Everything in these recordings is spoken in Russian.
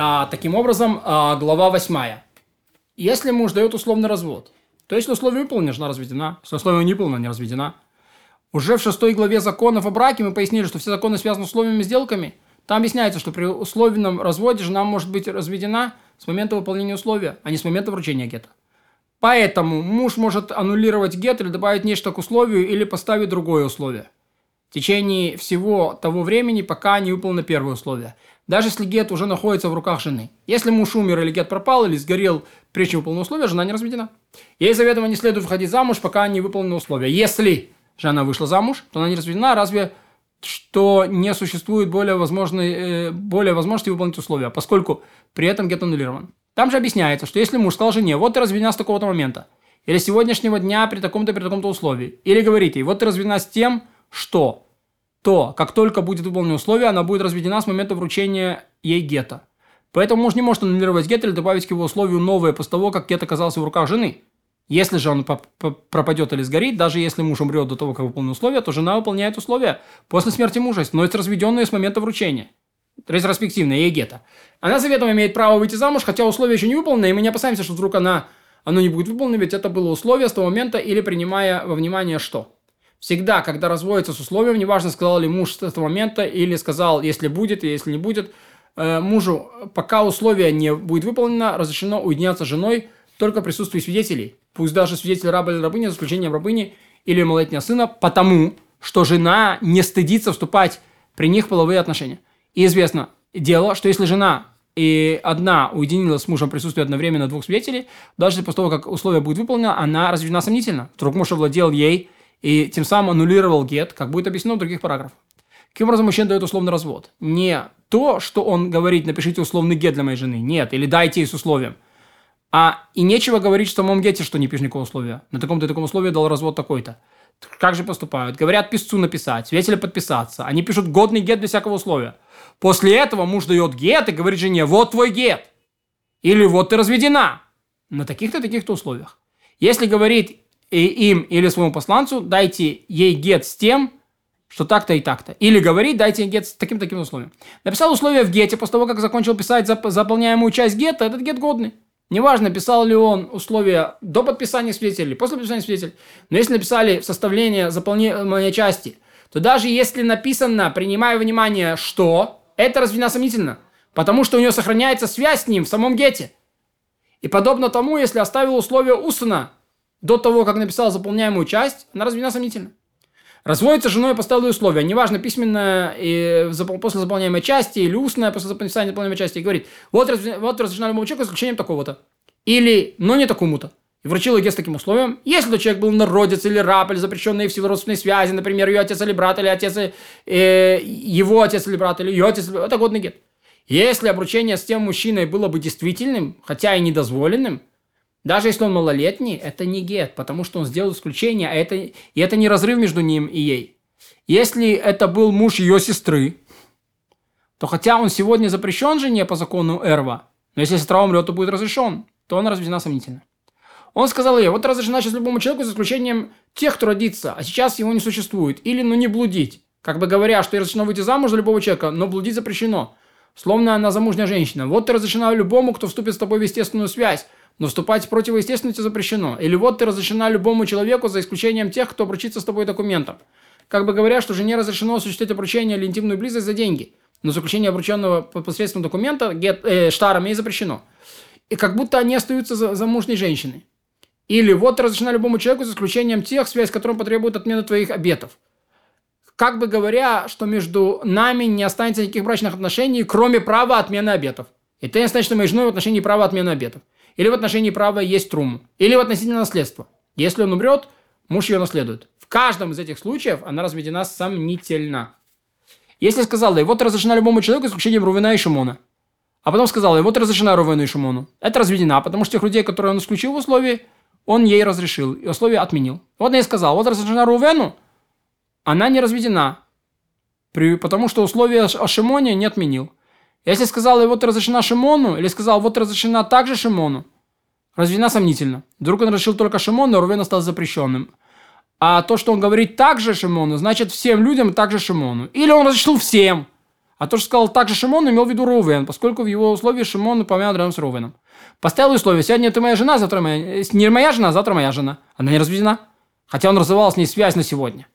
А, таким образом, а, глава 8. Если муж дает условный развод, то если условие выполнено, жена разведена. Если условие не выполнено, не разведена. Уже в шестой главе законов о браке мы пояснили, что все законы связаны с условиями сделками. Там объясняется, что при условленном разводе жена может быть разведена с момента выполнения условия, а не с момента вручения гета. Поэтому муж может аннулировать гет или добавить нечто к условию или поставить другое условие. В течение всего того времени, пока не выполнено первое условие. Даже если гет уже находится в руках жены. Если муж умер или гет пропал или сгорел прежде чем выполнено условие, жена не разведена. Ей заведомо не следует выходить замуж, пока не выполнено условие. Если жена вышла замуж, то она не разведена, разве что не существует более, возможной, э, более возможности выполнить условия, поскольку при этом гет аннулирован. Там же объясняется, что если муж сказал жене, вот ты разведена с такого-то момента, или с сегодняшнего дня при таком-то, при таком-то условии, или говорите, вот ты разведена с тем, что, то, как только будет выполнено условие, она будет разведена с момента вручения ей гета. Поэтому муж не может аннулировать гет или добавить к его условию новое после того, как гет оказался в руках жены. Если же он пропадет или сгорит, даже если муж умрет до того, как выполнено условие, то жена выполняет условия после смерти мужа, становится разведенной с момента вручения ретроспективно, ей гетто. Она заведомо имеет право выйти замуж, хотя условие еще не выполнено, и мы не опасаемся, что вдруг она, оно не будет выполнено, ведь это было условие с того момента, или принимая во внимание что. Всегда, когда разводится с условием, неважно, сказал ли муж с этого момента, или сказал, если будет, если не будет, э, мужу, пока условие не будет выполнено, разрешено уединяться с женой только в присутствии свидетелей. Пусть даже свидетель раба или рабыни, за исключением рабыни или малолетнего сына, потому что жена не стыдится вступать при них в половые отношения. И известно дело, что если жена и одна уединилась с мужем в присутствии одновременно двух свидетелей, даже после того, как условие будет выполнено, она разведена сомнительно. Вдруг муж овладел ей и тем самым аннулировал гет, как будет объяснено в других параграфах. Каким образом мужчина дает условный развод? Не то, что он говорит, напишите условный гет для моей жены, нет, или дайте ей с условием. А и нечего говорить в самом гете, что не пишешь никакого условия. На таком-то таком условии дал развод такой-то. Как же поступают? Говорят писцу написать, свидетеля подписаться. Они пишут годный гет без всякого условия. После этого муж дает гет и говорит жене, вот твой гет. Или вот ты разведена. На таких-то таких-то условиях. Если говорит и им или своему посланцу, дайте ей гет с тем, что так-то и так-то. Или говорит, дайте гет с таким-таким условием. Написал условия в гете, после того, как закончил писать зап- заполняемую часть гета, этот гет годный. Неважно, писал ли он условия до подписания свидетелей, после подписания свидетелей. Но если написали составление заполнения части, то даже если написано, принимая внимание, что, это разве сомнительно? Потому что у него сохраняется связь с ним в самом гете. И подобно тому, если оставил условие устно до того, как написал заполняемую часть, она разве сомнительна? Разводится с женой поставил условия, неважно, письменное и после заполняемой части или устное после написания заполняемой части, и говорит, вот, вот разрешено любому человеку исключением такого-то. Или, но не такому-то. И вручил ее с таким условием, если тот человек был народец или раб, или запрещенный в силу родственной связи, например, ее отец или брат, или отец, э, его отец или брат, или ее отец, это годный гет. Если обручение с тем мужчиной было бы действительным, хотя и недозволенным, даже если он малолетний, это не гет, потому что он сделал исключение, а это, и это не разрыв между ним и ей. Если это был муж ее сестры, то хотя он сегодня запрещен жене по закону Эрва, но если сестра умрет, то будет разрешен, то он разведена сомнительно. Он сказал ей, вот разрешена сейчас любому человеку, за исключением тех, кто родится, а сейчас его не существует. Или, ну, не блудить. Как бы говоря, что разрешено выйти замуж за любого человека, но блудить запрещено. Словно она замужняя женщина. Вот ты разрешена любому, кто вступит с тобой в естественную связь, но вступать в противоестественности запрещено. Или вот ты разрешена любому человеку, за исключением тех, кто обручится с тобой документом. Как бы говоря, что жене разрешено осуществить обручение или интимную близость за деньги. Но заключение обрученного посредством документа get, э, штаром ей запрещено. И как будто они остаются за, замужней женщиной. Или вот разрешена любому человеку за исключением тех, связь с которым потребует отмены твоих обетов. Как бы говоря, что между нами не останется никаких брачных отношений, кроме права отмены обетов. И ты значит, что между мной в отношении права отмены обетов. Или в отношении права есть трум. Или в относительно наследства. Если он умрет, муж ее наследует. В каждом из этих случаев она разведена сомнительно. Если сказал, да, и вот разрешена любому человеку, исключением Рувена и Шимона. А потом сказал, и вот разрешена Рувену и Шимону. Это разведена, потому что тех людей, которые он исключил в условии, он ей разрешил, и условие отменил. Вот я сказал, вот разрешена Рувену, она не разведена, потому что условие о Шимоне не отменил. Если сказал, и вот разрешена Шимону, или сказал, вот разрешена также Шимону, разведена сомнительно. Вдруг он решил только Шимону, а Рувен стал запрещенным. А то, что он говорит также Шимону, значит всем людям также Шимону. Или он разрешил всем. А то, что сказал также Шимон, имел в виду Рувен, поскольку в его условии Шимон упомянут рядом с Рувеном. Поставил условие, сегодня ты моя жена, завтра моя... Не моя жена, завтра моя жена. Она не разведена. Хотя он разрывал с ней связь на сегодня.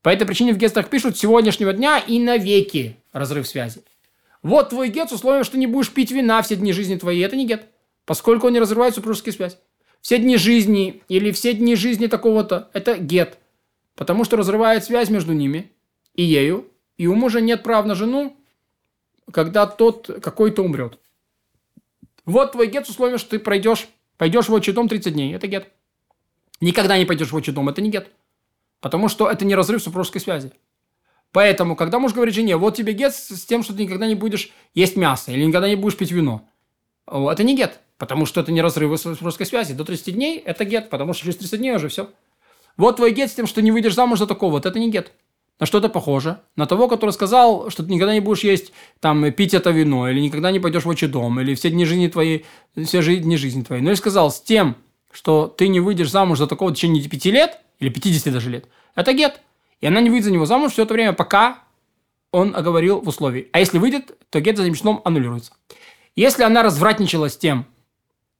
По этой причине в гестах пишут сегодняшнего дня и навеки разрыв связи. Вот твой гет с условием, что не будешь пить вина все дни жизни твоей. Это не гет, поскольку он не разрывает супружеские связь. Все дни жизни или все дни жизни такого-то – это гет, потому что разрывает связь между ними и ею, и у мужа нет прав на жену, когда тот какой-то умрет. Вот твой гет с условием, что ты пройдешь, пойдешь в отчий дом 30 дней. Это гет. Никогда не пойдешь в отчий дом. Это не гет. Потому что это не разрыв супружеской связи. Поэтому, когда муж говорит жене, вот тебе гет с тем, что ты никогда не будешь есть мясо или никогда не будешь пить вино. Это не гет, потому что это не разрыв супружеской связи. До 30 дней это гет, потому что через 30 дней уже все. Вот твой гет с тем, что не выйдешь замуж за такого, вот это не гет на что-то похоже, на того, который сказал, что ты никогда не будешь есть, там, пить это вино, или никогда не пойдешь в отчий дом, или все дни жизни твои, все дни жизни твоей. Но и сказал, с тем, что ты не выйдешь замуж за такого в течение пяти лет, или 50 даже лет, это гет. И она не выйдет за него замуж все это время, пока он оговорил в условии. А если выйдет, то гет за замечном аннулируется. Если она развратничала с тем,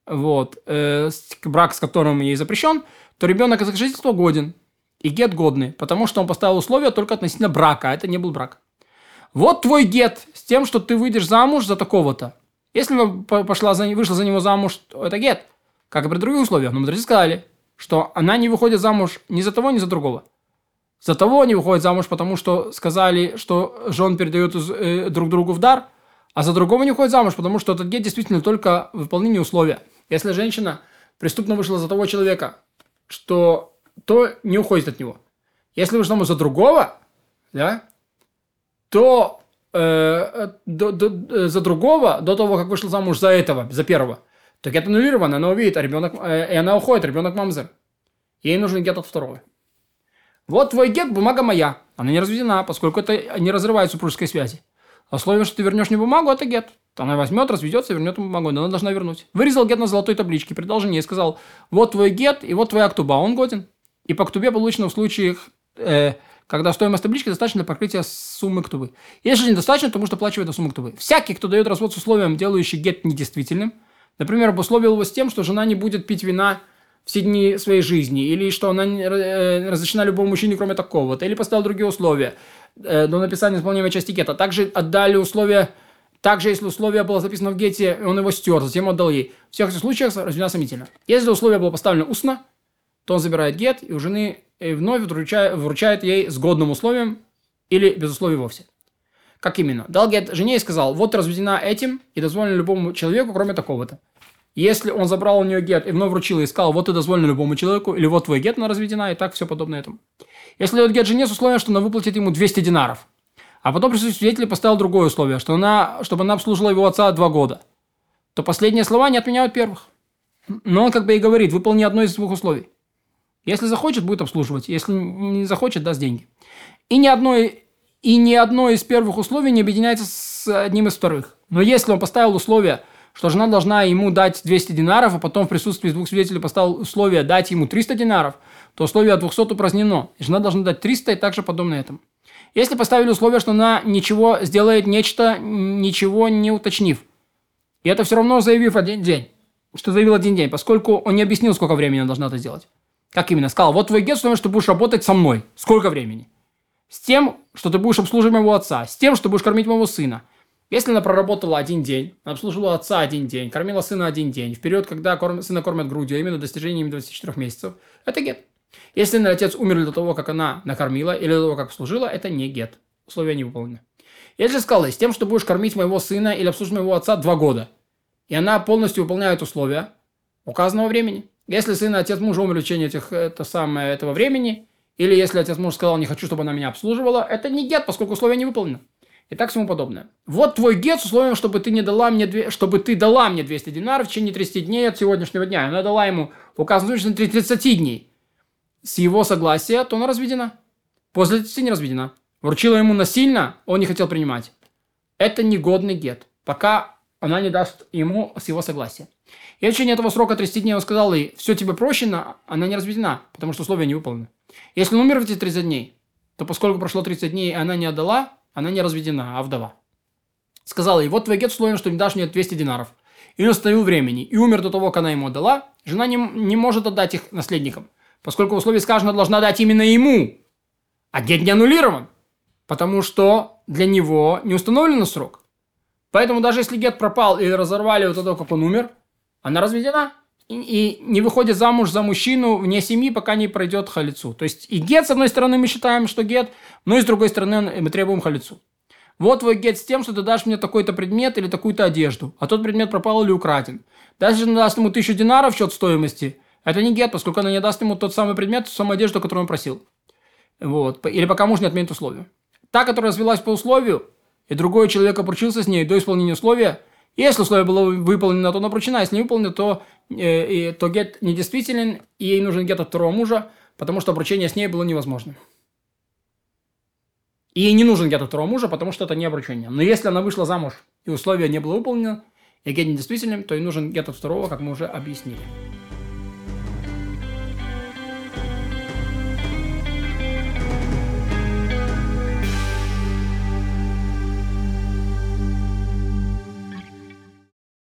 вот, э, брак с которым ей запрещен, то ребенок из жительства годен и гет годный, потому что он поставил условия только относительно брака, а это не был брак. Вот твой гет с тем, что ты выйдешь замуж за такого-то. Если пошла за, вышла за него замуж, то это гет, как и при других условиях. Но мудрецы сказали, что она не выходит замуж ни за того, ни за другого. За того не выходит замуж, потому что сказали, что жен передают э, друг другу в дар, а за другого не выходит замуж, потому что этот гет действительно только выполнение условия. Если женщина преступно вышла за того человека, что то не уходит от него. Если вышла за другого, да, то э, до, до, э, за другого, до того, как вышла замуж за этого, за первого, то гет аннулирован, она увидит, а ребенок, э, и она уходит, ребенок мамзер. Ей нужен гет от второго. Вот твой гет, бумага моя. Она не разведена, поскольку это не разрывает супружеской связи. Условие, что ты вернешь мне бумагу, это гет. Она возьмет, разведется вернет ему бумагу, но она должна вернуть. Вырезал гет на золотой табличке, передал жене и сказал, вот твой гет и вот твоя актуба, он годен. И по ктубе получено в случаях, э, когда стоимость таблички достаточно для покрытия суммы ктубы. Если недостаточно, то может оплачивать на сумму ктубы. Всякий, кто дает развод с условием, делающий гет недействительным, например, обусловил его с тем, что жена не будет пить вина все дни своей жизни, или что она э, разрешена любому мужчине, кроме такого-то, или поставил другие условия э, до написания исполняемой части гета. Также отдали условия, также если условие было записано в гете, он его стер, затем отдал ей. В всех этих случаях разведена сомнительно. Если условие было поставлено устно, то он забирает гет и у жены и вновь вручает, вручает ей с годным условием или без условий вовсе. Как именно? Дал гет жене и сказал, вот разведена этим и дозволено любому человеку, кроме такого-то. Если он забрал у нее гет и вновь вручил и сказал, вот ты дозволено любому человеку, или вот твой гет, она разведена, и так все подобное этому. Если дает гет жене с условием, что она выплатит ему 200 динаров, а потом присутствие свидетеля поставил другое условие, что она, чтобы она обслужила его отца два года, то последние слова не отменяют первых. Но он как бы и говорит, выполни одно из двух условий. Если захочет, будет обслуживать. Если не захочет, даст деньги. И ни одно, и ни одно из первых условий не объединяется с одним из вторых. Но если он поставил условие, что жена должна ему дать 200 динаров, а потом в присутствии двух свидетелей поставил условие дать ему 300 динаров, то условие от 200 упразднено. Жена должна дать 300 и также подобно этому. Если поставили условие, что она ничего сделает нечто, ничего не уточнив, и это все равно заявив один день, что заявил один день, поскольку он не объяснил, сколько времени она должна это сделать. Как именно? Сказал, вот твой гет что будешь работать со мной. Сколько времени? С тем, что ты будешь обслуживать моего отца. С тем, что будешь кормить моего сына. Если она проработала один день, обслуживала отца один день, кормила сына один день, в период, когда корм, сына кормят грудью, а именно достижением 24 месяцев, это гет. Если на отец умер до того, как она накормила, или до того, как служила, это не гет. Условия не выполнены. Если сказала, с тем, что будешь кормить моего сына или обслуживать моего отца два года, и она полностью выполняет условия указанного времени, если сын и отец мужа умерли в течение этих, это самое, этого времени, или если отец муж сказал, не хочу, чтобы она меня обслуживала, это не гет, поскольку условие не выполнено. И так всему подобное. Вот твой гет с условием, чтобы ты не дала мне, чтобы ты дала мне 200 динаров в течение 30 дней от сегодняшнего дня. Она дала ему в указанном случае 30 дней. С его согласия, то она разведена. После 30 не разведена. Вручила ему насильно, он не хотел принимать. Это негодный гет, пока она не даст ему с его согласия. И в течение этого срока 30 дней он сказал ей, все тебе прощено, она не разведена, потому что условия не выполнены. Если он умер в эти 30 дней, то поскольку прошло 30 дней, и она не отдала, она не разведена, а вдова. сказала ей, вот твой гет условием, что не дашь мне 200 динаров. И он остановил времени, и умер до того, как она ему отдала, жена не, не может отдать их наследникам, поскольку в условии сказано, должна дать именно ему. А гет не аннулирован, потому что для него не установлен срок. Поэтому даже если гет пропал или разорвали вот того, как он умер, она разведена и, и не выходит замуж за мужчину вне семьи, пока не пройдет халицу. То есть и гет, с одной стороны, мы считаем, что гет, но и с другой стороны, мы требуем халицу. Вот твой гет с тем, что ты дашь мне такой-то предмет или такую-то одежду, а тот предмет пропал или украден. Даже если даст ему тысячу динаров в счет стоимости, это не гет, поскольку она не даст ему тот самый предмет, ту самую одежду, которую он просил. Вот. Или пока муж не отменит условия. Та, которая развелась по условию, и другой человек обручился с ней до исполнения условия, если условие было выполнено, то она обручена, если не выполнено, то, э, то гет недействителен, и ей нужен гет от второго мужа, потому что обручение с ней было невозможно. И ей не нужен гет от второго мужа, потому что это не обручение. Но если она вышла замуж, и условие не было выполнено, и гет недействителен, то ей нужен гет от второго, как мы уже объяснили.